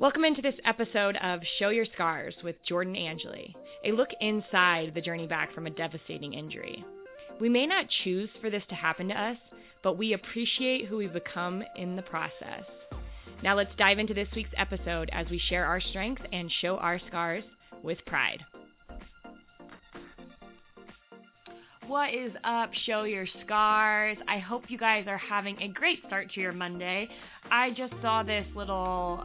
Welcome into this episode of Show Your Scars with Jordan Angeli, a look inside the journey back from a devastating injury. We may not choose for this to happen to us, but we appreciate who we've become in the process. Now let's dive into this week's episode as we share our strengths and show our scars with pride. What is up? Show your scars. I hope you guys are having a great start to your Monday. I just saw this little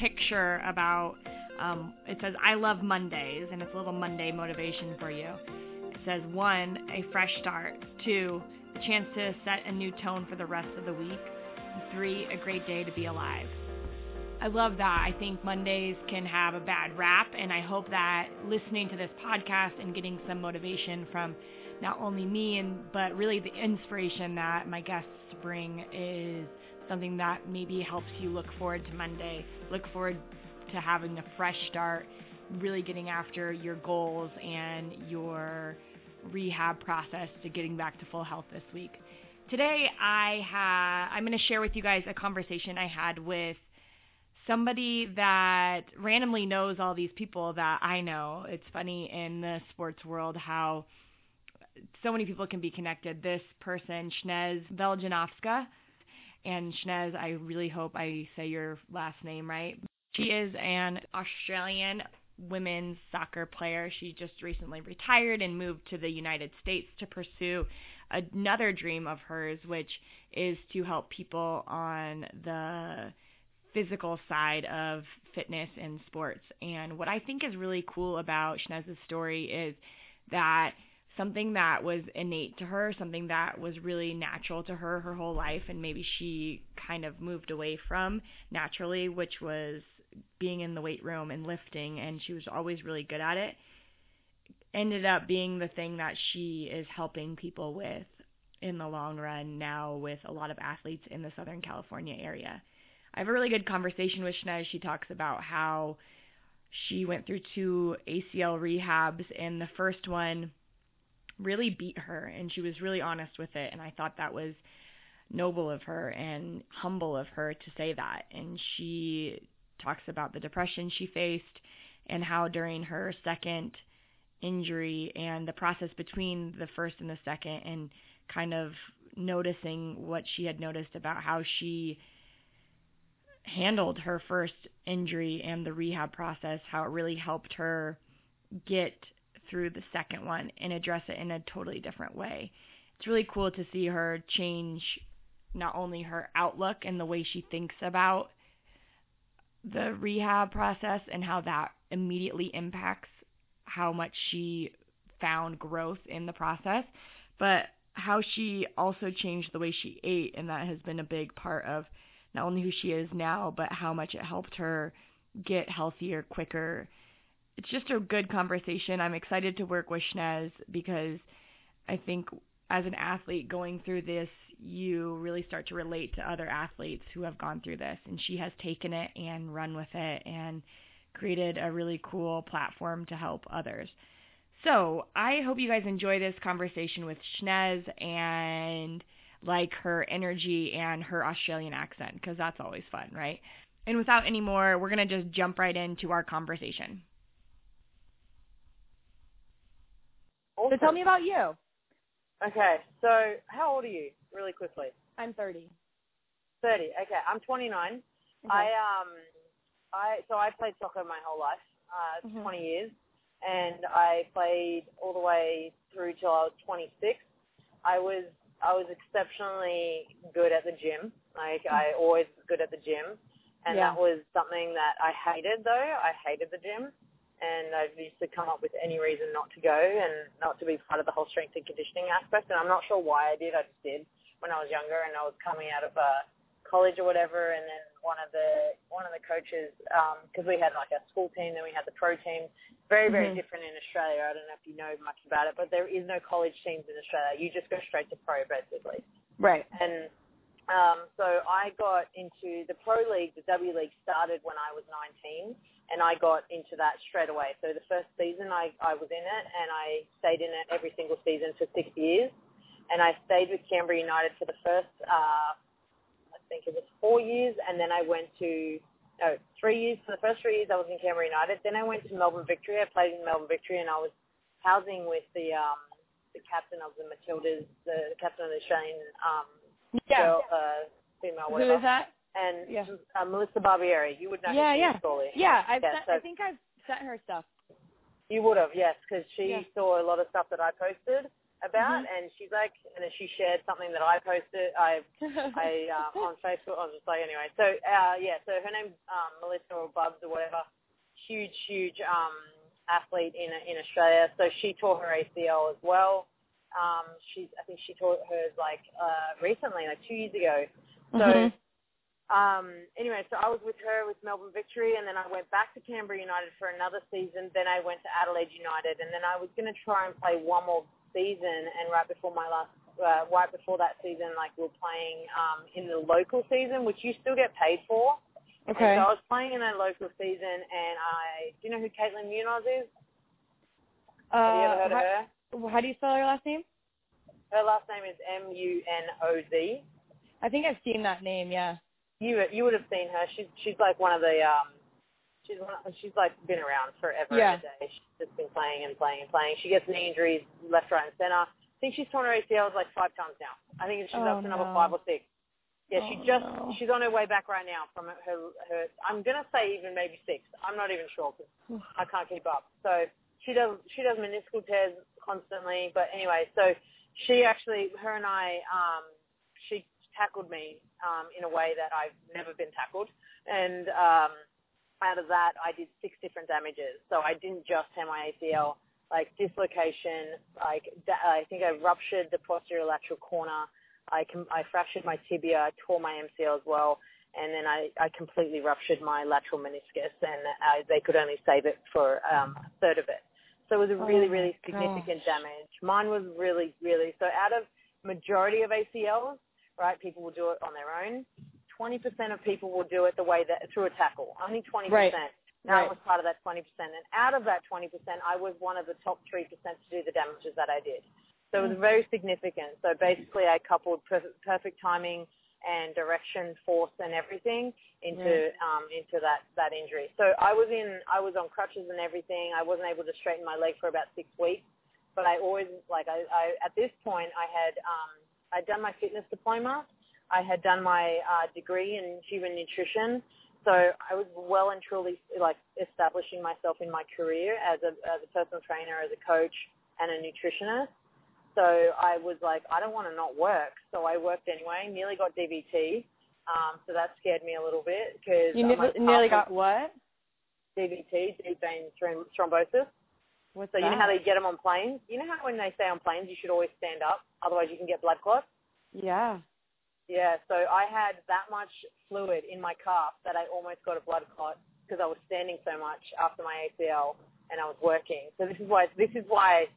picture about um, it says I love Mondays and it's a little Monday motivation for you. It says one, a fresh start, two, a chance to set a new tone for the rest of the week, and three, a great day to be alive. I love that. I think Mondays can have a bad rap, and I hope that listening to this podcast and getting some motivation from not only me and but really the inspiration that my guests bring is something that maybe helps you look forward to Monday, look forward to having a fresh start, really getting after your goals and your rehab process to getting back to full health this week. Today I have I'm going to share with you guys a conversation I had with somebody that randomly knows all these people that I know. It's funny in the sports world how so many people can be connected. This person, Snez Veljanovska, and Snez, I really hope I say your last name right. She is an Australian women's soccer player. She just recently retired and moved to the United States to pursue another dream of hers, which is to help people on the physical side of fitness and sports. And what I think is really cool about Snez's story is that something that was innate to her, something that was really natural to her her whole life, and maybe she kind of moved away from naturally, which was being in the weight room and lifting, and she was always really good at it, ended up being the thing that she is helping people with in the long run now with a lot of athletes in the Southern California area. I have a really good conversation with Snez. She talks about how she went through two ACL rehabs, and the first one really beat her and she was really honest with it and I thought that was noble of her and humble of her to say that. And she talks about the depression she faced and how during her second injury and the process between the first and the second and kind of noticing what she had noticed about how she handled her first injury and the rehab process how it really helped her get through the second one and address it in a totally different way. It's really cool to see her change not only her outlook and the way she thinks about the rehab process and how that immediately impacts how much she found growth in the process, but how she also changed the way she ate and that has been a big part of not only who she is now, but how much it helped her get healthier quicker it's just a good conversation. I'm excited to work with Snez because I think as an athlete going through this, you really start to relate to other athletes who have gone through this. And she has taken it and run with it and created a really cool platform to help others. So I hope you guys enjoy this conversation with Snez and like her energy and her Australian accent because that's always fun, right? And without any more, we're going to just jump right into our conversation. So tell me about you. Okay, so how old are you, really quickly? I'm 30. 30. Okay, I'm 29. Okay. I um, I so I played soccer my whole life, uh, mm-hmm. 20 years, and I played all the way through till I was 26. I was I was exceptionally good at the gym. Like mm-hmm. I always was good at the gym, and yeah. that was something that I hated though. I hated the gym and I used to come up with any reason not to go and not to be part of the whole strength and conditioning aspect. And I'm not sure why I did. I just did when I was younger, and I was coming out of uh, college or whatever. And then one of the one of the coaches, because um, we had like a school team, then we had the pro team. Very very mm-hmm. different in Australia. I don't know if you know much about it, but there is no college teams in Australia. You just go straight to pro basically. Right. And um, so I got into the pro league. The W league started when I was 19 and I got into that straight away. So the first season I, I was in it and I stayed in it every single season for six years. And I stayed with Canberra United for the first, uh, I think it was four years. And then I went to no, three years. For the first three years, I was in Canberra United. Then I went to Melbourne Victory. I played in Melbourne Victory, and I was housing with the um, the captain of the Matildas, the, the captain of the Australian um, yeah. girl, uh, female, whatever. Who is that? And Yeah. uh, Melissa Barbieri. You would know. Yeah, yeah. Yeah, I've Yeah, sent, so- I think I've sent her stuff. You would have, yes, because she Yeah. saw a lot of stuff that I posted about, Mhm. and she's like, and then she shared something that I posted. I I uh, on Facebook. I was just like, anyway. So uh, yeah, so her name's um, Melissa or Bubs or whatever. Huge, huge um, athlete in in Australia. So she tore her ACL as well. Um, she's I think she tore hers like uh, recently, like two years ago. So Mhm. Um, anyway, so I was with her with Melbourne Victory, and then I went back to Canberra United for another season. Then I went to Adelaide United, and then I was going to try and play one more season. And right before my last, uh, right before that season, like we were playing um, in the local season, which you still get paid for. okay. And so I was playing in a local season, and I, do you know who Caitlin Munoz is? Have you ever heard Uh, of her? how, how do you spell her last name? Her last name is M U N O Z. I think I've seen that name. Yeah. You you would have seen her. She's she's like one of the um she's one she's like been around forever Yeah. and a day. She's just been playing and playing and playing. She gets knee injuries left, right, and center. I think she's torn her ACLs like five times now. I think she's Oh, up to number five or six. Yeah, she Oh, just no. she's on her way back right now from her her. I'm gonna say even maybe six. I'm not even sure 'cause I can't keep up. So she does she does meniscal tears constantly. But anyway, so she actually her and I um she tackled me um in a way that I've never been tackled, and um out of that I did six different damages. So I didn't just tear my ACL, like dislocation, like I think I ruptured the posterior lateral corner. I com- I fractured my tibia, I tore my MCL as well, and then I, I completely ruptured my lateral meniscus, and I, they could only save it for um, a third of it. So it was a Oh really, my really significant gosh. damage. Mine was really, really so out of majority of ACLs, right? People will do it on their own. Twenty percent of people will do it the way that through a tackle. Only 20%. Right. percent. Now I was part of that twenty percent, and out of that twenty percent, I was one of the top three percent to do the damages that I did. So it was very significant. So basically, I coupled perfect, perfect timing and direction, force, and everything into um, into that that injury. So I was in I was on crutches and everything. I wasn't able to straighten my leg for about six weeks. But I always like I, I at this point I had um, I'd done my fitness diploma. I had done my uh, degree in human nutrition. So I was well and truly like establishing myself in my career as a as a personal trainer, as a coach, and a nutritionist. So I was like, I don't want to not work. So I worked anyway. Nearly got DVT. Um, so that scared me a little bit because You nearly, nearly got what? DVT, deep vein throm- thrombosis. What's So you know how they get them on planes? You know how when they say on planes you should always stand up, otherwise you can get blood clots? Yeah. Yeah, so I had that much fluid in my calf that I almost got a blood clot because I was standing so much after my ACL and I was working. So this is why this is why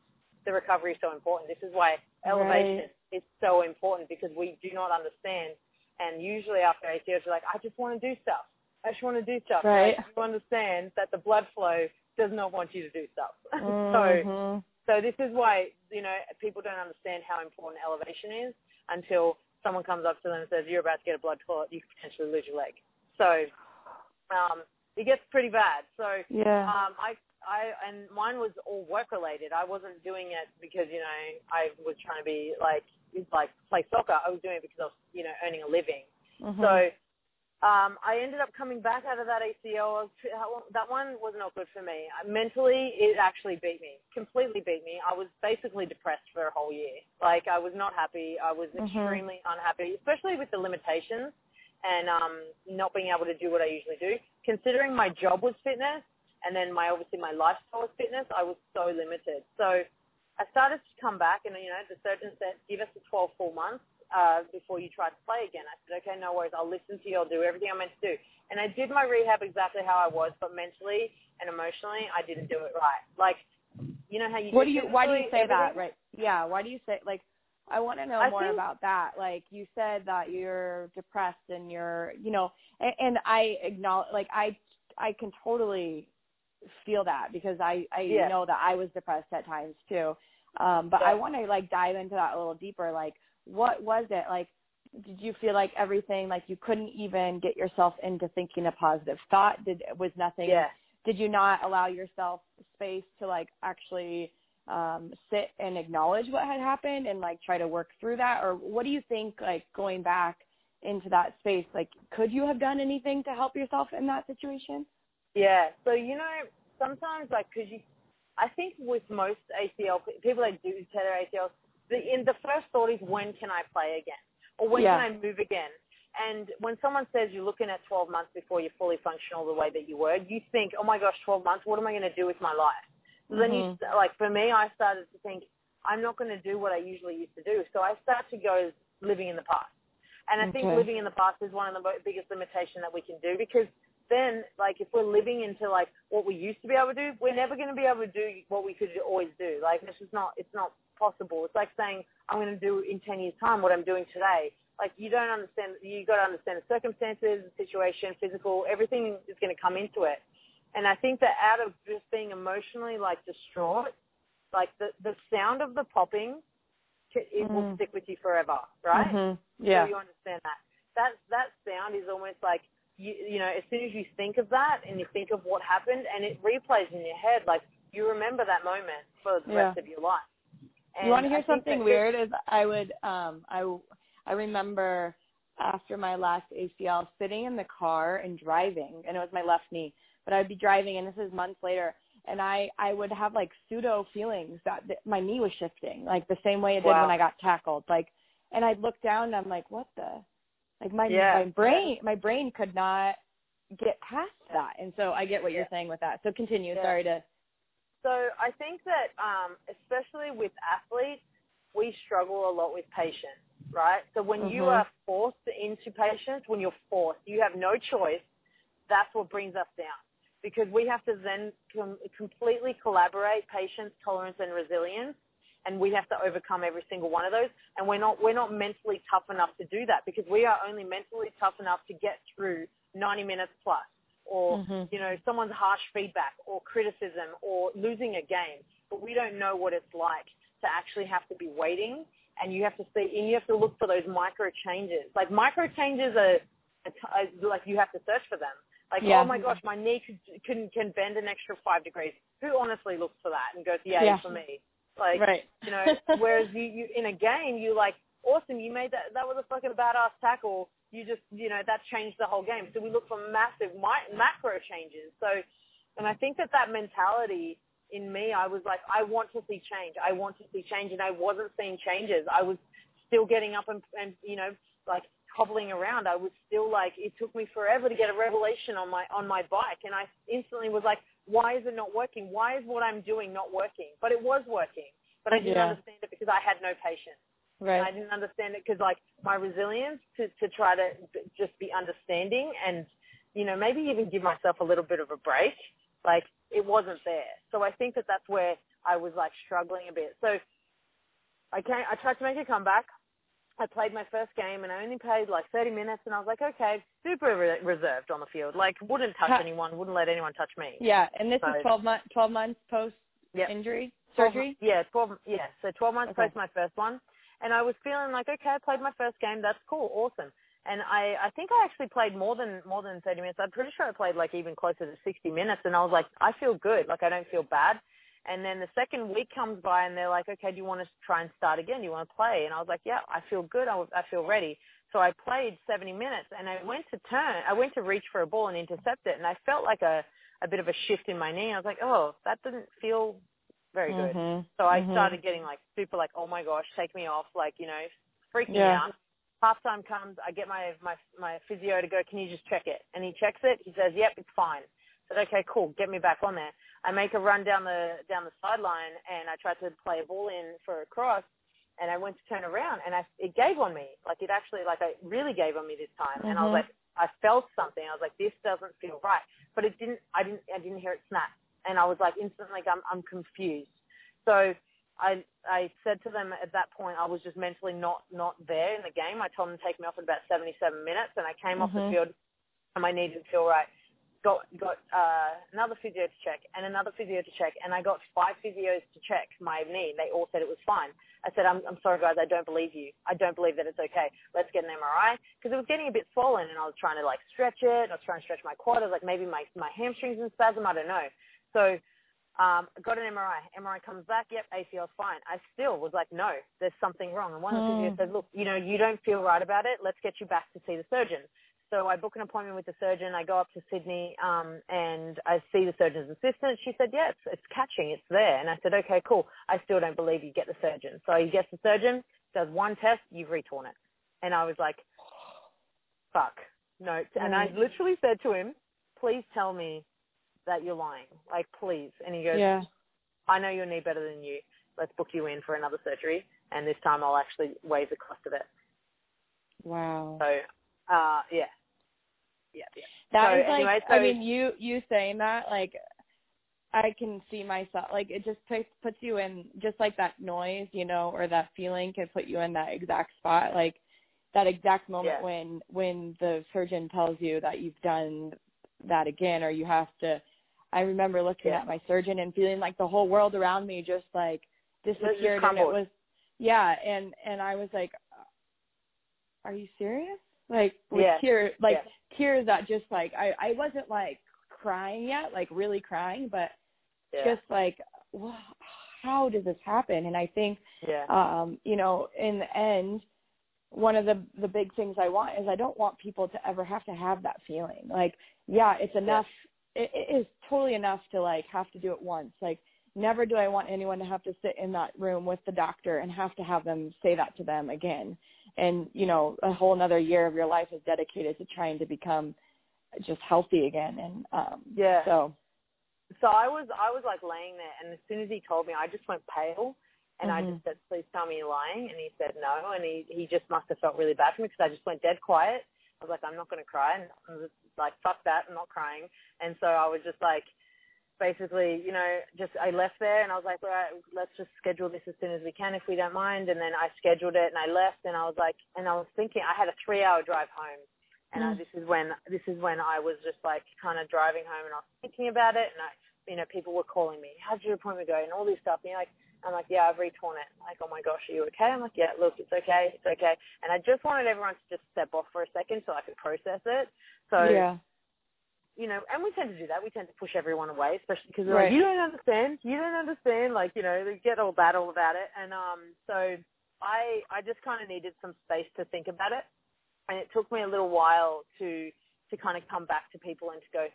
the recovery is so important. This is why elevation is so important because we do not understand. And usually after ACLs, you're like, I just want to do stuff. I just want to do stuff. Right. Like, you understand that the blood flow does not want you to do stuff. so Mhm. so this is why, you know, people don't understand how important elevation is until someone comes up to them and says, you're about to get a blood clot, you could potentially lose your leg. So um, it gets pretty bad. So Yeah. um, I, I, and mine was all work related. I wasn't doing it because, you know, I was trying to be like, like play soccer. I was doing it because I was, you know, earning a living. Mhm. So um, I ended up coming back out of that ACL. That one was not good for me. Mentally, it actually beat me, completely beat me. I was basically depressed for a whole year. Like I was not happy. I was Mhm. extremely unhappy, especially with the limitations and um, not being able to do what I usually do. Considering my job was fitness, and then my obviously my lifestyle was fitness, I was so limited. So I started to come back, and you know, the surgeon said, "Give us a 12 full months uh, before you try to play again." I said, "Okay, no worries. I'll listen to you. I'll do everything I'm meant to do." And I did my rehab exactly how I was, but mentally and emotionally, I didn't do it right. Like, you know how you what do you why do you say that right yeah why do you say like i want to know I more think- about that like you said that you're depressed and you're you know and, and i acknowledge like i i can totally feel that because i i Yeah. know that i was depressed at times too um but i want to like dive into that a little deeper like what was it like did you feel like everything like you couldn't even get yourself into thinking a positive thought? Did it was nothing? Yeah. Did you not allow yourself space to like actually um sit and acknowledge what had happened and like try to work through that or what do you think like going back into that space like could you have done anything to help yourself in that situation yeah so you know sometimes like because you i think with most acl people that do tear their acls the in the first thought is when can i play again or when Yeah. can i move again and when someone says you're looking at 12 months before you're fully functional the way that you were you think oh my gosh 12 months what am i going to do with my life so then you Mhm. like for me i started to think i'm not going to do what i usually used to do so i start to go living in the past and I think living in the past is one of the biggest limitation that we can do because then, like, if we're living into like what we used to be able to do, we're never going to be able to do what we could always do. Like, this is not, it's not possible. It's like saying I'm going to do in ten years' time what I'm doing today. Like, you don't understand. You got to understand the circumstances, the situation, physical, everything is going to come into it. And I think that out of just being emotionally like distraught, like the the sound of the popping, it will Mhm. stick with you forever, right? Mhm. yeah So you understand that. That that sound is almost like you you know, as soon as you think of that and you think of what happened and it replays in your head, like you remember that moment for the Yeah. rest of your life. You want to hear think something weird? Is I would um I I remember after my last ACL sitting in the car and driving, and it was my left knee, but I'd be driving, and this is months later, and I I would have like pseudo feelings that, that my knee was shifting, like the same way it did Wow. when I got tackled, like, and I'd look down and I'm like, what the, like my Yeah. my brain my brain could not get past that, and so I get what you're saying with that. So continue. Yeah. Sorry to. So I think that um, especially with athletes, we struggle a lot with patience, right? So when you Mhm. are forced into patience, when you're forced, you have no choice. That's what brings us down because we have to then com- completely collaborate patience, tolerance, and resilience, and we have to overcome every single one of those. And we're not we're not mentally tough enough to do that because we are only mentally tough enough to get through 90 minutes plus or Mhm. you know someone's harsh feedback or criticism or losing a game but we don't know what it's like to actually have to be waiting and you have to see and you have to look for those micro changes like micro changes are, are are like you have to search for them like Yeah. oh my gosh my knee could, can can bend an extra five degrees who honestly looks for that and goes yeah, Yeah. for me like right. you know whereas you, you in a game you like awesome you made that that was a fucking badass tackle you just you know that changed the whole game. So we look for massive mi- macro changes. So and i think that that mentality in me i was like i want to see change. I want to see change. And i wasn't seeing changes. I was still getting up and, and you know like hobbling around. I was still like it took me forever to get a revelation on my on my bike. And i instantly was like why is it not working? Why is what i'm doing not working? But it was working. But i didn't Yeah. understand it because i had no patience and I didn't understand it because like my resilience to to try to just be understanding and you know maybe even give myself a little bit of a break. Like it wasn't there. So I think that that's where I was like struggling a bit. So I came, I tried to make a comeback. I played my first game and I only played like 30 minutes and I was like, okay, super re- reserved on the field. Like wouldn't touch anyone, wouldn't let anyone touch me. Yeah, and this So- is 12 months 12 months post Yep. injury 12 surgery. Yeah, 12, yeah. So 12 months Okay. post my first one. And I was feeling like, okay, I played my first game. That's cool. Awesome. And I, I think I actually played more than, more than 30 minutes. I'm pretty sure I played like even closer to 60 minutes. And I was like, I feel good. Like I don't feel bad. And then the second week comes by and they're like, okay, do you want to try and start again? Do you want to play? And I was like, yeah, I feel good. I, I feel ready. So I played 70 minutes and I went to turn, I went to reach for a ball and intercept it. And I felt like a, a bit of a shift in my knee. I was like, oh, that didn't feel very good. Mhm. So I Mhm. started getting like super like, oh my gosh, take me off, like you know, freaking Yeah. out. Halftime comes, I get my my my physio to go. Can you just check it? And he checks it. He says, yep, it's fine. I said, okay, cool, get me back on there. I make a run down the down the sideline, and I tried to play a ball in for a cross, and I went to turn around, and I it gave on me. Like it actually, like I really gave on me this time, and I was Mhm. like, I felt something. I was like, this doesn't feel right, but it didn't. I didn't. I didn't hear it snap, and I was like instantly, I'm I'm confused. So I I said to them at that point I was just mentally not not there in the game. I told them to take me off in about 77 minutes, and I came off the Mhm. field and my knee didn't feel right. got got uh, another physio to check and another physio to check, and I got five physios to check my knee. They all said it was fine. I said, I'm, I'm sorry, guys, I don't believe you. I don't believe that it's okay. Let's get an MRI because it was getting a bit swollen, and I was trying to like stretch it. I was trying to stretch my quad. I was like, maybe my my hamstrings in spasm. I don't know. So um, got an MRI. MRI comes back, yep, ACL's fine. I still was like, no, there's something wrong. And one of the physios said, look, you know, you don't feel right about it. Let's get you back to see the surgeon. So I book an appointment with the surgeon. I go up to Sydney um, and I see the surgeon's assistant. She said, yeah, it's, it's catching. It's there. And I said, okay, cool. I still don't believe you. Get the surgeon. So he gets the surgeon, does one test, you've retorn it. And I was like, fuck. No. And I literally said to him, please tell me that you're lying. Like, please. And he goes, Yeah. I know your knee better than you. Let's book you in for another surgery. And this time I'll actually waive the cost of it. Wow. So, uh, yeah. Yeah, yeah. That So is like anyway, I mean you you saying that like I can see myself like it just puts puts you in just like that noise, you know, or that feeling can put you in that exact spot like that exact moment Yeah. when when the surgeon tells you that you've done that again or you have to I remember looking Yeah. at my surgeon and feeling like the whole world around me just like just disappeared and it was yeah and and I was like are you serious like with Yeah. tears like Yeah. tears that just like I I wasn't like crying yet like really crying but just like wow, how does this happen and I think yeah. um you know in the end one of the the big things I want is I don't want people to ever have to have that feeling like yeah it's enough it, it is totally enough to like have to do it once like never do I want anyone to have to sit in that room with the doctor and have to have them say that to them again and you know a whole another year of your life is dedicated to trying to become just healthy again and um Yeah. so So I was I was like laying there, and as soon as he told me, I just went pale, and I Mhm. just said, "Please tell me you're lying," and he said no, and he he just must have felt really bad for me because I just went dead quiet. I was like, "I'm not going to cry," and I was like, "Fuck that, I'm not crying," and so I was just like. Basically, you know, just I left there and I was like, all right, let's just schedule this as soon as we can if we don't mind. And then I scheduled it and I left and I was like, and I was thinking I had a three-hour drive home, and I, Mm. this is when this is when I was just like kind of driving home and I was thinking about it and I you know, people were calling me, how's your appointment go? And all this stuff. And you're like, I'm like, yeah, I've retorn it. Like, oh my gosh, are you okay? I'm like, yeah, look, it's okay, it's okay. And I just wanted everyone to just step off for a second so I could process it. So, yeah you know, and we tend to do that. We tend to push everyone away, especially because they're Right. like, you don't understand, you don't understand. Like, you know, they get all that, all about it. And um, so I, I just kind of needed some space to think about it. And it took me a little while to, to kind of come back to people and to go,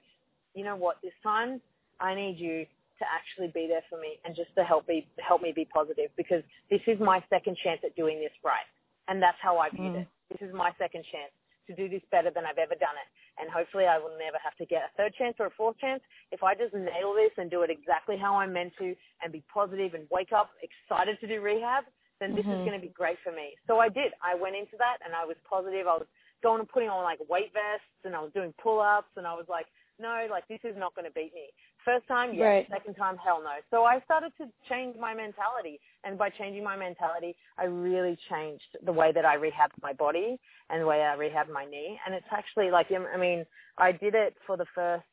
you know what, this time I need you to actually be there for me and just to help me help me be positive because this is my second chance at doing this right. And that's how I viewed Mm. it. This is my second chance to do this better than I've ever done it. And hopefully I will never have to get a third chance or a fourth chance. If I just nail this and do it exactly how I'm meant to and be positive and wake up excited to do rehab, then this is Mhm. going to be great for me. So I did. I went into that and I was positive. I was going and putting on like weight vests and I was doing pull-ups and I was like, no, like this is not going to beat me. First time, yes. Right. Second time, hell no. So I started to change my mentality. And by changing my mentality, I really changed the way that I rehabbed my body and the way I rehabbed my knee. And it's actually like, I mean, I did it for the first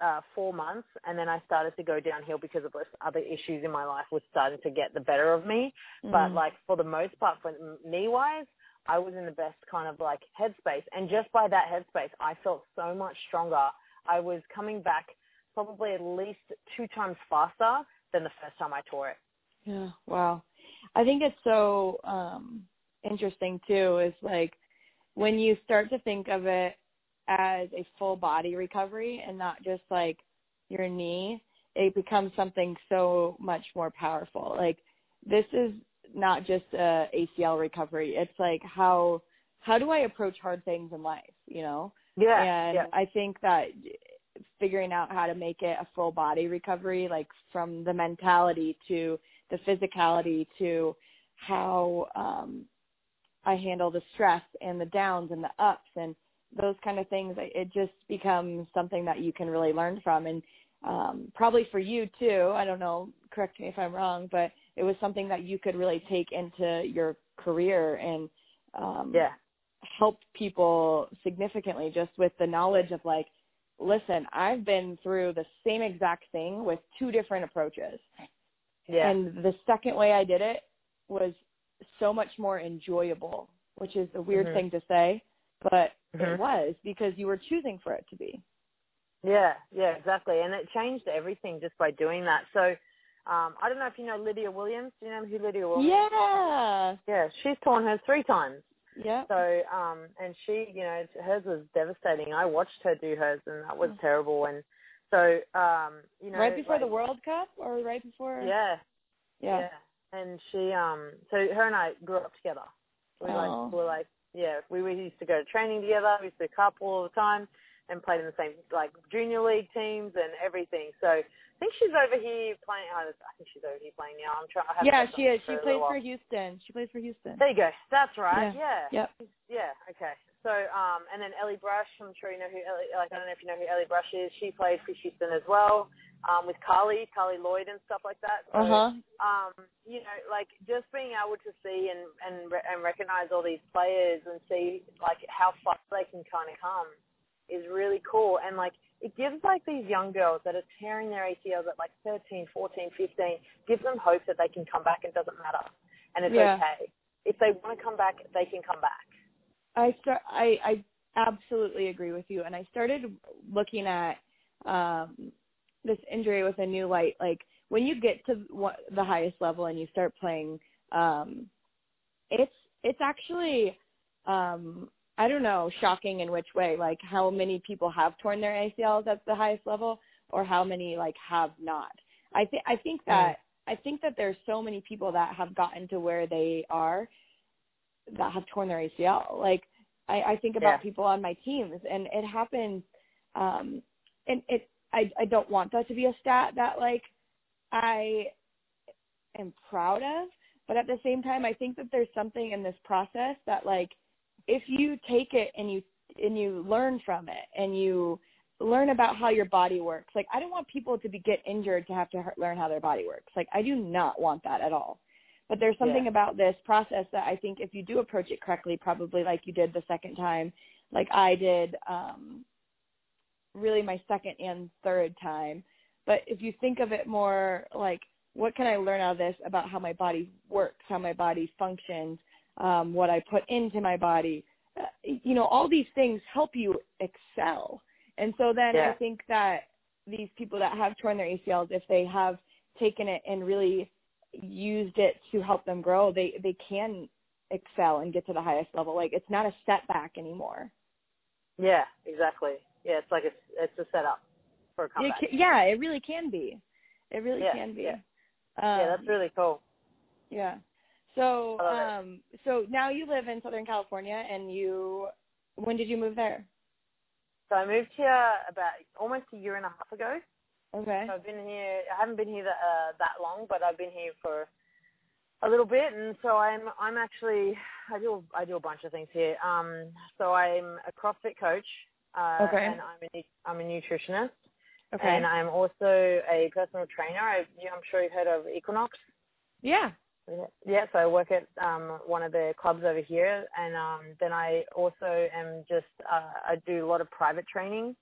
uh, four months and then I started to go downhill because of this other issues in my life was starting to get the better of me. But Mm. like for the most part, for knee wise, I was in the best kind of like headspace. And just by that headspace, I felt so much stronger. I was coming back probably at least two times faster than the first time I tore it. Yeah, wow. I think it's so um interesting too is like when you start to think of it as a full body recovery and not just like your knee, it becomes something so much more powerful. Like this is not just a ACL recovery. It's like how how do I approach hard things in life, you know? Yeah. and yeah. I think that figuring out how to make it a full body recovery, like from the mentality to the physicality to how um, I handle the stress and the downs and the ups and those kind of things, it just becomes something that you can really learn from. And um, probably for you too, I don't know, correct me if I'm wrong, but it was something that you could really take into your career and um, yeah. help people significantly just with the knowledge of like listen, I've been through the same exact thing with two different approaches. Yeah. And the second way I did it was so much more enjoyable, which is a weird Mhm. thing to say, but Mhm. it was because you were choosing for it to be. Yeah, yeah, exactly. And it changed everything just by doing that. So um, I don't know if you know Lydia Williams. Do you know who Lydia Williams? is? Yeah. Yeah, she's torn hers three times. Yeah. So, um, and she, you know, hers was devastating. I watched her do hers, and that was Mm. terrible. And so, um, you know, right before like, the World Cup or right before Yeah, Yeah. yeah. And she, um, so her and I grew up together. We Oh. like, we were like, yeah, we, we used to go to training together. We used to couple all the time and played in the same like junior league teams and everything. So I think she's over here playing. I think she's over here playing now. I'm trying. Yeah, she is. She plays for. Houston. She plays for Houston. There you go. That's right. Yeah. Yep. Yeah. Okay. So, um, and then Ellie Brush. I'm sure you know who Ellie. Like I don't know if you know who Ellie Brush is. She played for Houston as well. Um, with Carli, Carli Lloyd, and stuff like that. So, Uh huh. um, you know, like just being able to see and and re- and recognize all these players and see like how far they can kind of come is really cool. And like it gives like these young girls that are tearing their ACLs at like 13, 14, 15, gives them hope that they can come back. And it doesn't matter, and it's Yeah. okay. If they want to come back, they can come back. I start. I I absolutely agree with you. And I started looking at um this injury with a new light. Like when you get to the highest level and you start playing, um, it's it's actually um I don't know, shocking in which way. Like how many people have torn their ACLs at the highest level, or how many like have not. I think I think that I think that there's so many people that have gotten to where they are that have torn their ACL. Like I, I think about Yeah. people on my teams, and it happens. Um, and it, I, I don't want that to be a stat that like I am proud of, but at the same time, I think that there's something in this process that like if you take it and you and you learn from it and you learn about how your body works. Like I don't want people to be get injured to have to learn how their body works. Like I do not want that at all. But there's something Yeah. about this process that I think if you do approach it correctly, probably like you did the second time, like I did um really my second and third time. But if you think of it more like what can I learn out of this about how my body works, how my body functions, um, what I put into my body, uh, you know, all these things help you excel. And so then I think that these people that have torn their ACLs, if they have taken it and really used it to help them grow, they they can excel and get to the highest level. Like it's not a setback anymore. Yeah, exactly. Yeah, it's like a, it's a setup for a It comeback. yeah, it really can be. It really Yeah, can be. yeah. Um, yeah, that's really cool. Yeah. So I love it. um so now you live in Southern California and you when did you move there? So I moved here about almost a year and a half ago. Okay. So I've been here. I haven't been here that, uh, that long, but I've been here for a little bit, and so I'm I'm actually I do I do a bunch of things here. Um, so I'm a CrossFit coach. Uh, Okay. And I'm a I'm a nutritionist, Okay. and I'm also a personal trainer. I, I'm sure you've heard of Equinox. yeah. Yeah, so I work at um, one of the clubs over here, and um, then I also am just uh, I do a lot of private training,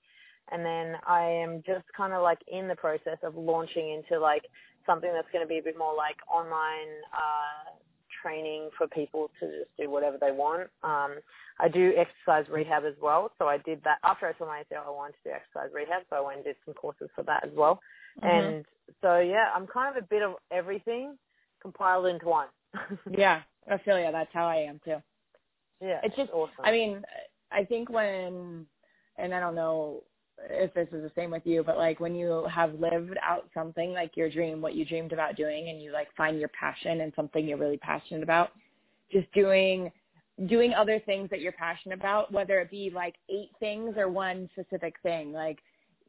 and then I am just kind of like in the process of launching into like something that's going to be a bit more like online uh, training for people to just do whatever they want. Um, I do exercise rehab as well, so I did that after I told my ACL. I wanted to do exercise rehab, so I went and did some courses for that as well. Mhm. And so yeah, I'm kind of a bit of everything compiled into one. yeah, I feel yeah, that's how I am too. Yeah, It's just- awesome. I mean, I think when and I don't know if this is the same with you, but like when you have lived out something like your dream, what you dreamed about doing and you like find your passion and something you're really passionate about, just doing doing other things that you're passionate about, whether it be like eight things or one specific thing, like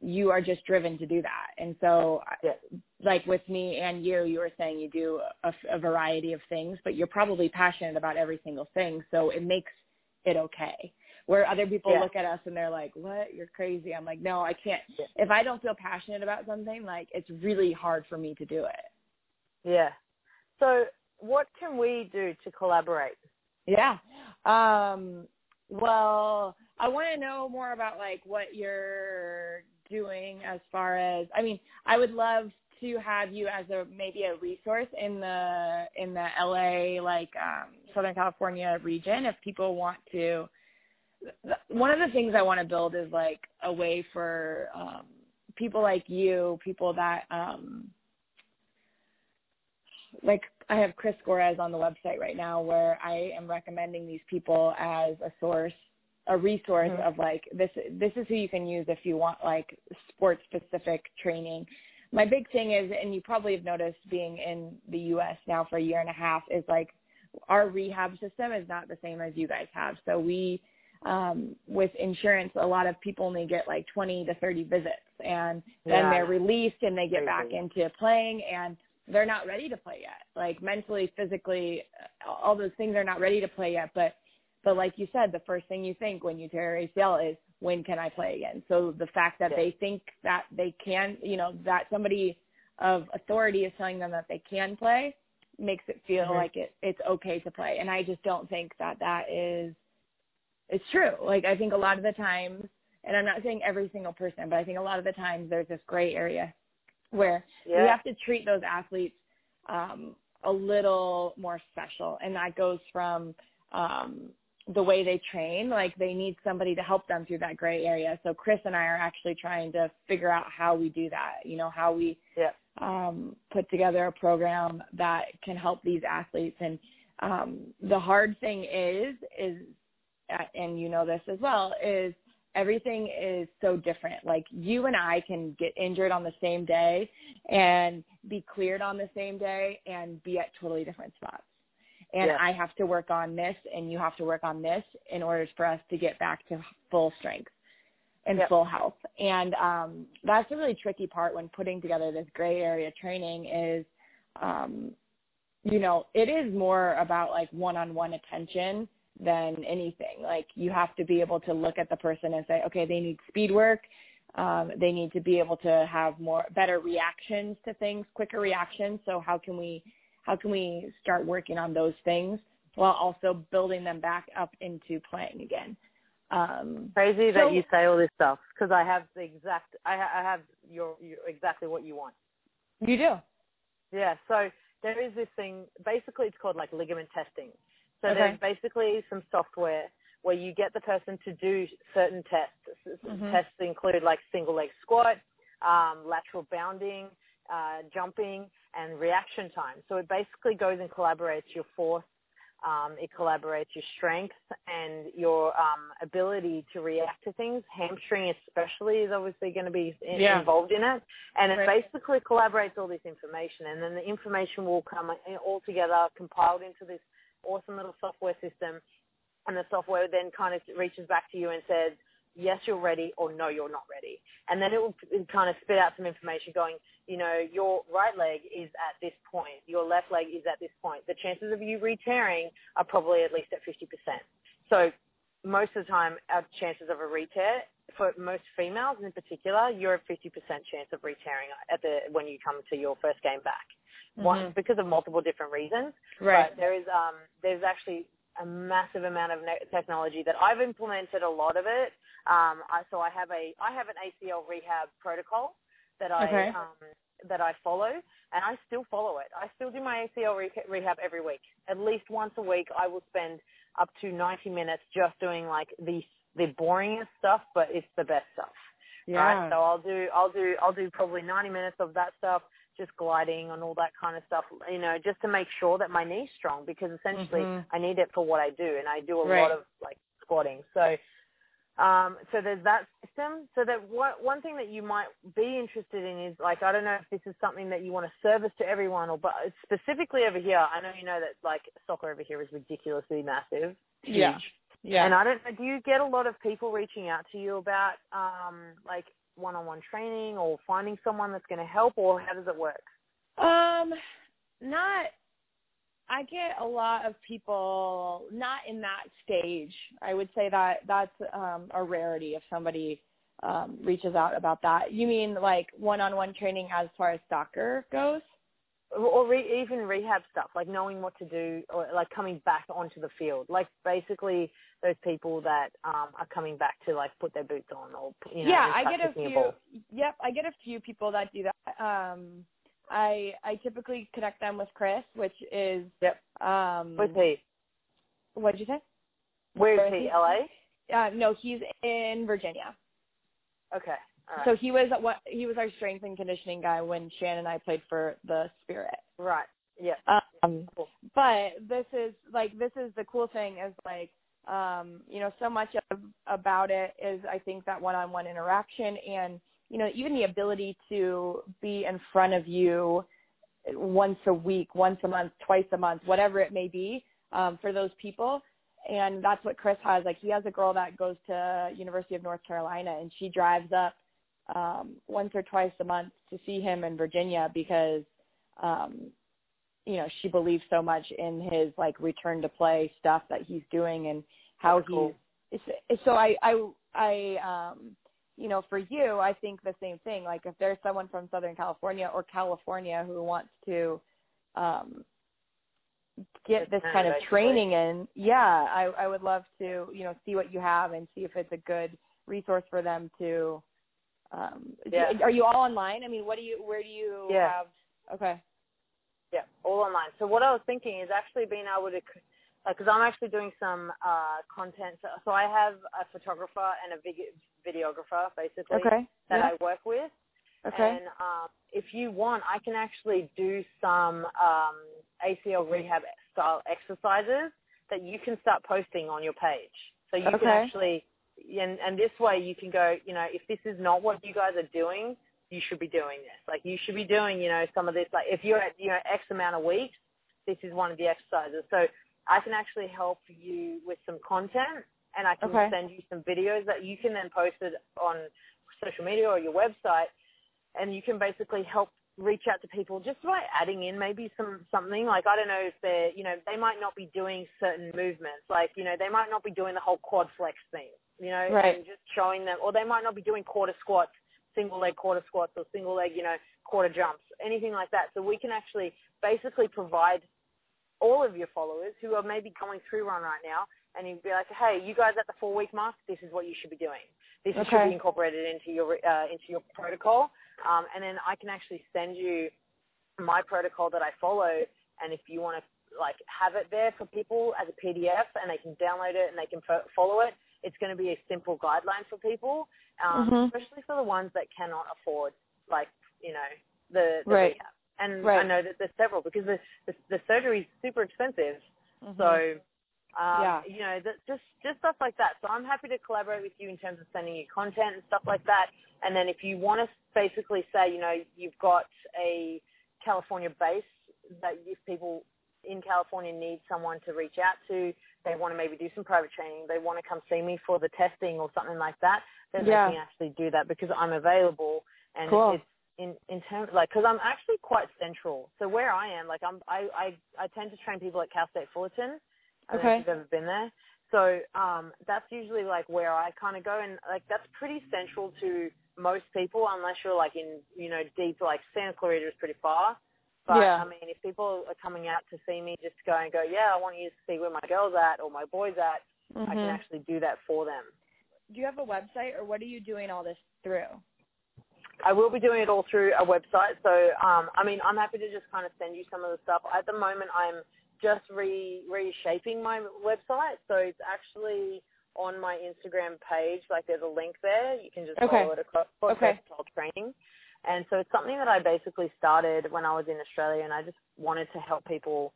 you are just driven to do that. And so Yeah. like with me and you, you were saying you do a, a variety of things, but you're probably passionate about every single thing. So it makes it okay. Where other people Yeah. look at us and they're like, what? You're crazy. I'm like, no, I can't. Yeah. If I don't feel passionate about something, like it's really hard for me to do it. Yeah. So what can we do to collaborate? Yeah. Um, well, I want to know more about like what you're doing as far as I mean, I would love to have you as a maybe a resource in the in the LA like um Southern California region if people want to. One of the things I want to build is like a way for um people like you, people that um like I have Chris Gorez on the website right now where I am recommending these people as a source a resource mm-hmm. of like this this is who you can use if you want like sports specific training my big thing is and you probably have noticed being in the US now for a year and a half is like our rehab system is not the same as you guys have so we um with insurance a lot of people only get like 20 to 30 visits and then yeah. they're released and they get back into playing and they're not ready to play yet like mentally physically all those things are not ready to play yet but but like you said, the first thing you think when you tear ACL is when can I play again? So the fact that yeah. they think that they can, you know, that somebody of authority is telling them that they can play makes it feel mm-hmm. like it it's okay to play. And I just don't think that that is it's true. Like I think a lot of the times, and I'm not saying every single person, but I think a lot of the times there's this gray area where yeah. we have to treat those athletes um, a little more special, and that goes from um, the way they train, like they need somebody to help them through that gray area. So Chris and I are actually trying to figure out how we do that, you know, how we yeah. um, put together a program that can help these athletes. And um, the hard thing is, is, uh, and you know this as well, is everything is so different. Like you and I can get injured on the same day and be cleared on the same day and be at totally different spots and yeah. I have to work on this and you have to work on this in order for us to get back to full strength and yep. full health. And um, that's a really tricky part when putting together this gray area training is, um, you know, it is more about like one-on-one attention than anything. Like you have to be able to look at the person and say, okay, they need speed work. Um, they need to be able to have more better reactions to things, quicker reactions. So how can we how can we start working on those things while also building them back up into playing again? Um, Crazy so, that you say all this stuff because I have the exact, I, I have your, your exactly what you want. You do. Yeah. So there is this thing. Basically, it's called like ligament testing. So okay. there's basically some software where you get the person to do certain tests. Mm-hmm. Tests include like single leg squat, um, lateral bounding, uh, jumping, and reaction time. So it basically goes and collaborates your force, um, it collaborates your strength and your um, ability to react to things. Hamstring especially is obviously going to be in, yeah. involved in it. And it basically collaborates all this information and then the information will come all together compiled into this awesome little software system and the software then kind of reaches back to you and says, yes, you're ready or no, you're not ready. And then it will kind of spit out some information going, you know, your right leg is at this point, your left leg is at this point. The chances of you re-tearing are probably at least at 50%. So most of the time, our chances of a re-tear, for most females in particular, you're at 50% chance of re-tearing at the, when you come to your first game back. Mm-hmm. One, because of multiple different reasons. Right. But there is, um, there's actually a massive amount of technology that I've implemented a lot of it. Um, I, so I have a I have an ACL rehab protocol that I okay. um, that I follow, and I still follow it. I still do my ACL re- rehab every week. At least once a week, I will spend up to 90 minutes just doing like the the boringest stuff, but it's the best stuff. Yeah. Right? So I'll do I'll do I'll do probably 90 minutes of that stuff just gliding and all that kind of stuff, you know, just to make sure that my knee's strong because essentially mm-hmm. I need it for what I do and I do a right. lot of like squatting. So um, so there's that system. So that one, one thing that you might be interested in is like, I don't know if this is something that you want to service to everyone or, but specifically over here, I know you know that like soccer over here is ridiculously massive. Huge. Yeah. Yeah. And I don't know, do you get a lot of people reaching out to you about, um, like one-on-one training or finding someone that's going to help or how does it work? Um, not I get a lot of people not in that stage. I would say that that's um, a rarity if somebody um, reaches out about that. You mean like one-on-one training as far as soccer goes? or re- even rehab stuff, like knowing what to do, or like coming back onto the field, like basically those people that um, are coming back to like put their boots on or you know. Yeah, I get a few. A yep, I get a few people that do that. Um, I I typically connect them with Chris, which is yep. Um, Where's he? What did you say? Where is he? LA. Uh, no, he's in Virginia. Okay. Right. So he was what he was our strength and conditioning guy when Shannon and I played for the Spirit. Right. Yeah. Um, cool. but this is like this is the cool thing is like um, you know so much of, about it is I think that one-on-one interaction and you know even the ability to be in front of you once a week, once a month, twice a month, whatever it may be um, for those people and that's what Chris has. Like he has a girl that goes to University of North Carolina, and she drives up um, once or twice a month to see him in Virginia because, um, you know, she believes so much in his like return to play stuff that he's doing and how That's cool. he's. It's, so I I I um you know for you I think the same thing. Like if there's someone from Southern California or California who wants to um get this kind of training in, yeah, I, I would love to, you know, see what you have and see if it's a good resource for them to. Um, yeah. Are you all online? I mean, what do you, where do you yeah. have? Okay. Yeah, all online. So what I was thinking is actually being able to, because uh, I'm actually doing some uh, content. So, so I have a photographer and a video, videographer basically okay. that yeah. I work with. Okay. And um, if you want, I can actually do some um, ACL rehab style exercises that you can start posting on your page. So you okay. can actually, and, and this way you can go, you know, if this is not what you guys are doing, you should be doing this. Like you should be doing, you know, some of this. Like if you're at, you know, X amount of weeks, this is one of the exercises. So I can actually help you with some content and I can okay. send you some videos that you can then post it on social media or your website and you can basically help reach out to people just by adding in maybe some something like I don't know if they're you know they might not be doing certain movements like you know they might not be doing the whole quad flex thing you know right. and just showing them or they might not be doing quarter squats single leg quarter squats or single leg you know quarter jumps anything like that so we can actually basically provide all of your followers who are maybe going through run right now and you'd be like hey you guys at the four week mark this is what you should be doing this okay. should be incorporated into your uh, into your protocol um, and then I can actually send you my protocol that I follow. And if you want to like have it there for people as a PDF and they can download it and they can fo- follow it, it's going to be a simple guideline for people, um, mm-hmm. especially for the ones that cannot afford like you know the, the right. rehab. And right. I know that there's several because the the, the surgery is super expensive. Mm-hmm. So um, yeah. you know, that, just just stuff like that. So I'm happy to collaborate with you in terms of sending you content and stuff like that. And then if you want to basically say, you know, you've got a California base that if people in California need someone to reach out to, they want to maybe do some private training, they want to come see me for the testing or something like that, then yeah. they can actually do that because I'm available and cool. it's in in terms like because I'm actually quite central. So where I am, like I'm I I, I tend to train people at Cal State Fullerton. I don't know if you've ever been there. So um, that's usually like where I kind of go, and like that's pretty central to most people, unless you're like in you know deep like Santa Clarita is pretty far. But yeah. I mean, if people are coming out to see me just to go and go, yeah, I want you to see where my girl's at or my boy's at, mm-hmm. I can actually do that for them. Do you have a website, or what are you doing all this through? I will be doing it all through a website. So, um, I mean, I'm happy to just kind of send you some of the stuff. At the moment, I'm just re reshaping my website, so it's actually on my Instagram page. Like there's a link there. You can just okay. follow it across okay. training. And so it's something that I basically started when I was in Australia, and I just wanted to help people,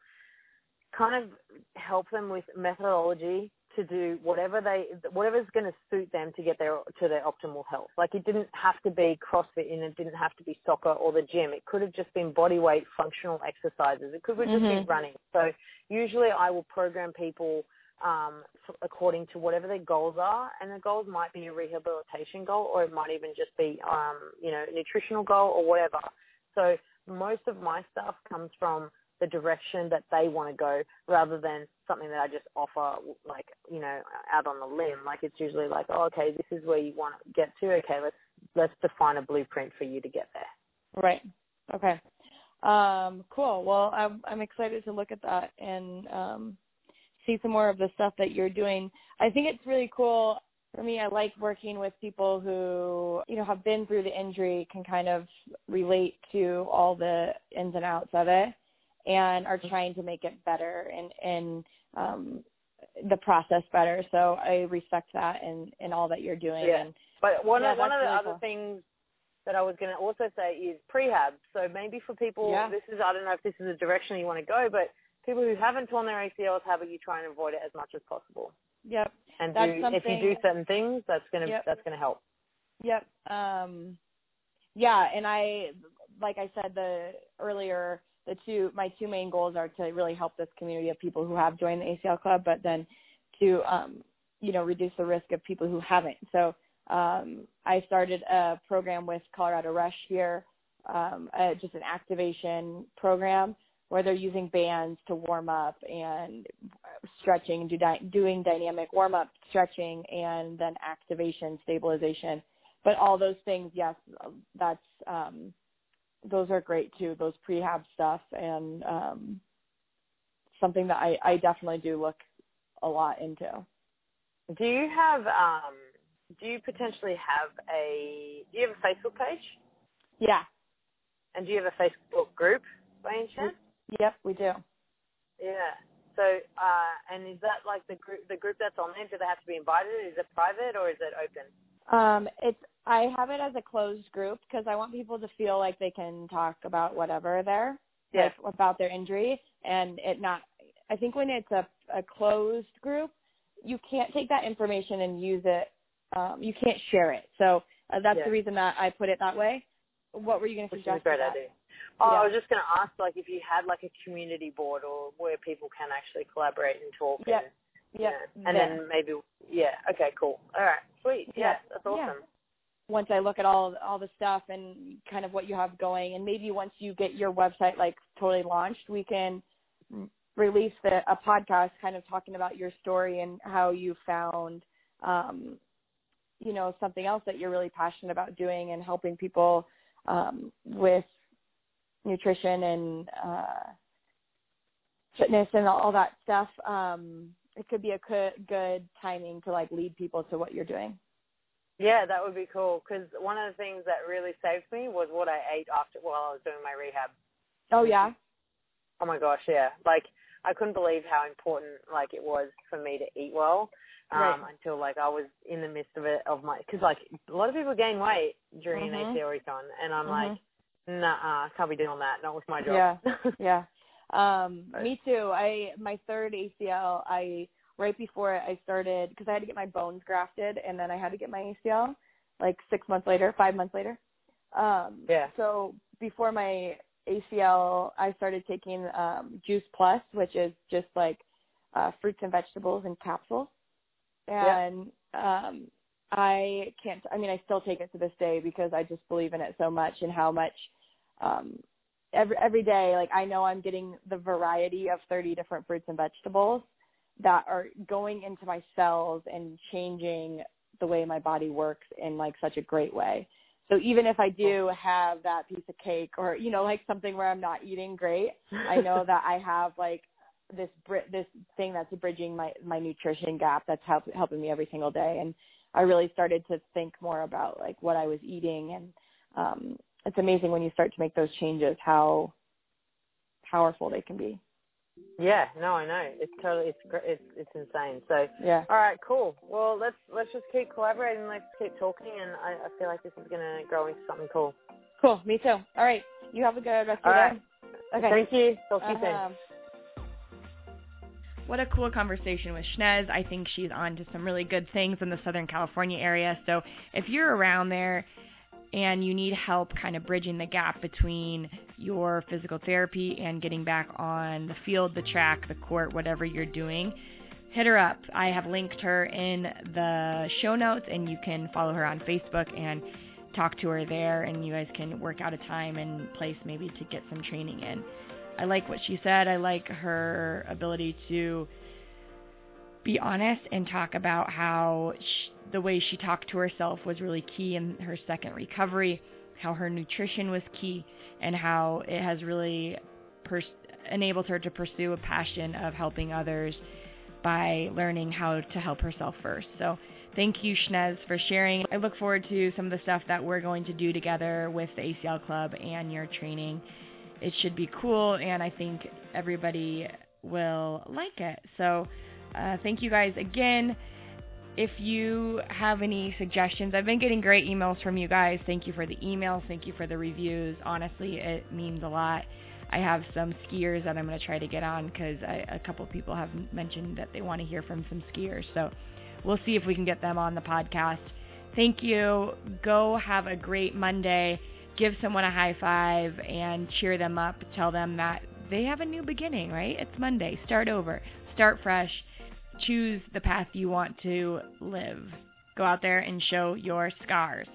kind of help them with methodology to do whatever they whatever's going to suit them to get their to their optimal health. Like it didn't have to be CrossFit and it didn't have to be soccer or the gym. It could have just been body weight functional exercises. It could have just mm-hmm. been running. So usually I will program people um, according to whatever their goals are, and the goals might be a rehabilitation goal, or it might even just be um, you know nutritional goal or whatever. So most of my stuff comes from the direction that they want to go rather than something that I just offer like, you know, out on the limb. Like it's usually like, oh, okay, this is where you want to get to. Okay, let's let's define a blueprint for you to get there. Right. Okay. Um, cool. Well, I'm I'm excited to look at that and um, see some more of the stuff that you're doing. I think it's really cool. For me, I like working with people who, you know, have been through the injury, can kind of relate to all the ins and outs of it, and are trying to make it better and and um, the process better. So I respect that and and all that you're doing. Yeah. And But one Yeah, of one of the really other cool. things that I was going to also say is prehab. So maybe for people, Yeah. this is I don't know if this is a direction you want to go, but people who haven't torn their ACLs, how about you try and avoid it as much as possible? yep, And do, if you do certain things, that's gonna Yep. that's gonna help. Yep. Um yeah, and I like I said the earlier the two my two main goals are to really help this community of people who have joined the ACL club, but then to um you know reduce the risk of people who haven't. So um I started a program with Colorado Rush here, um uh, just an activation program where they're using bands to warm up and stretching and do dy- doing dynamic warm up stretching and then activation stabilization but all those things, yes, that's um, those are great too. Those prehab stuff and um, something that I, I definitely do look a lot into. Do you have um do you potentially have a do you have a Facebook page? Yeah. And do you have a Facebook group by any chance? Yep, we do. Yeah. So, uh, and is that like the group, the group that's on there? Do they have to be invited? Is it private or is it open? Um, it's I have it as a closed group because I want people to feel like they can talk about whatever there, Yeah. like about their injury, and it not. I think when it's a a closed group, you can't take that information and use it. Um, you can't share it. So uh, that's Yeah. the reason that I put it that way. What were you going to Which is a suggest? great idea. Oh, Yeah. I was just going to ask, like, if you had like a community board or where people can actually collaborate and talk. Yep. And. Yeah. And then maybe, yeah. Okay, cool. All right, sweet. Yeah. That's awesome. Yeah. once I look at all all the stuff and kind of what you have going, and maybe once you get your website like totally launched, we can release the, a podcast kind of talking about your story and how you found, um, you know, something else that you're really passionate about doing and helping people um, with nutrition and uh, fitness and all that stuff. Um, it could be a good, good timing to like lead people to what you're doing. Yeah, that would be cool. Because one of the things that really saved me was what I ate after while I was doing my rehab. Oh yeah. Oh my gosh, yeah. Like I couldn't believe how important like it was for me to eat well. Um, Right. until like I was in the midst of it of my because like a lot of people gain weight during Mhm. an ACL recon, and I'm Mhm. like, nah, can't be doing that. Not with my job. Yeah. yeah. Um, Right. me too. I my third ACL. I right before I started because I had to get my bones grafted, and then I had to get my ACL like six months later, five months later. Um, Yeah. So before my ACL, I started taking um, Juice Plus, which is just like uh, fruits and vegetables in capsules, Yeah. and um, I can't. I mean, I still take it to this day because I just believe in it so much and how much um, every every day. Like I know I'm getting the variety of 30 different fruits and vegetables that are going into my cells and changing the way my body works in like such a great way. So even if I do have that piece of cake or you know like something where I'm not eating great, I know that I have like this this thing that's bridging my my nutrition gap that's help, helping me every single day and I really started to think more about like what I was eating and um it's amazing when you start to make those changes how powerful they can be. Yeah, no, I know. It's totally, it's gr- it's it's insane. So, Yeah. all right, cool. Well, let's let's just keep collaborating. Let's keep talking, and I, I feel like this is gonna grow into something cool. Cool. Me too. All right. You have a good rest of your right. day. Okay. Thank you. Talk to you soon. Um, What a cool conversation with Schnez. I think she's on to some really good things in the Southern California area. So if you're around there and you need help kind of bridging the gap between your physical therapy and getting back on the field, the track, the court, whatever you're doing, hit her up. I have linked her in the show notes and you can follow her on Facebook and talk to her there and you guys can work out a time and place maybe to get some training in. I like what she said. I like her ability to be honest and talk about how she, the way she talked to herself was really key in her second recovery, how her nutrition was key, and how it has really pers- enabled her to pursue a passion of helping others by learning how to help herself first. So thank you, Shnez, for sharing. I look forward to some of the stuff that we're going to do together with the ACL Club and your training. It should be cool, and I think everybody will like it. So uh, thank you guys again. If you have any suggestions, I've been getting great emails from you guys. Thank you for the emails. Thank you for the reviews. Honestly, it means a lot. I have some skiers that I'm going to try to get on because a couple people have mentioned that they want to hear from some skiers. So we'll see if we can get them on the podcast. Thank you. Go have a great Monday. Give someone a high five and cheer them up. Tell them that they have a new beginning, right? It's Monday. Start over. Start fresh. Choose the path you want to live. Go out there and show your scars.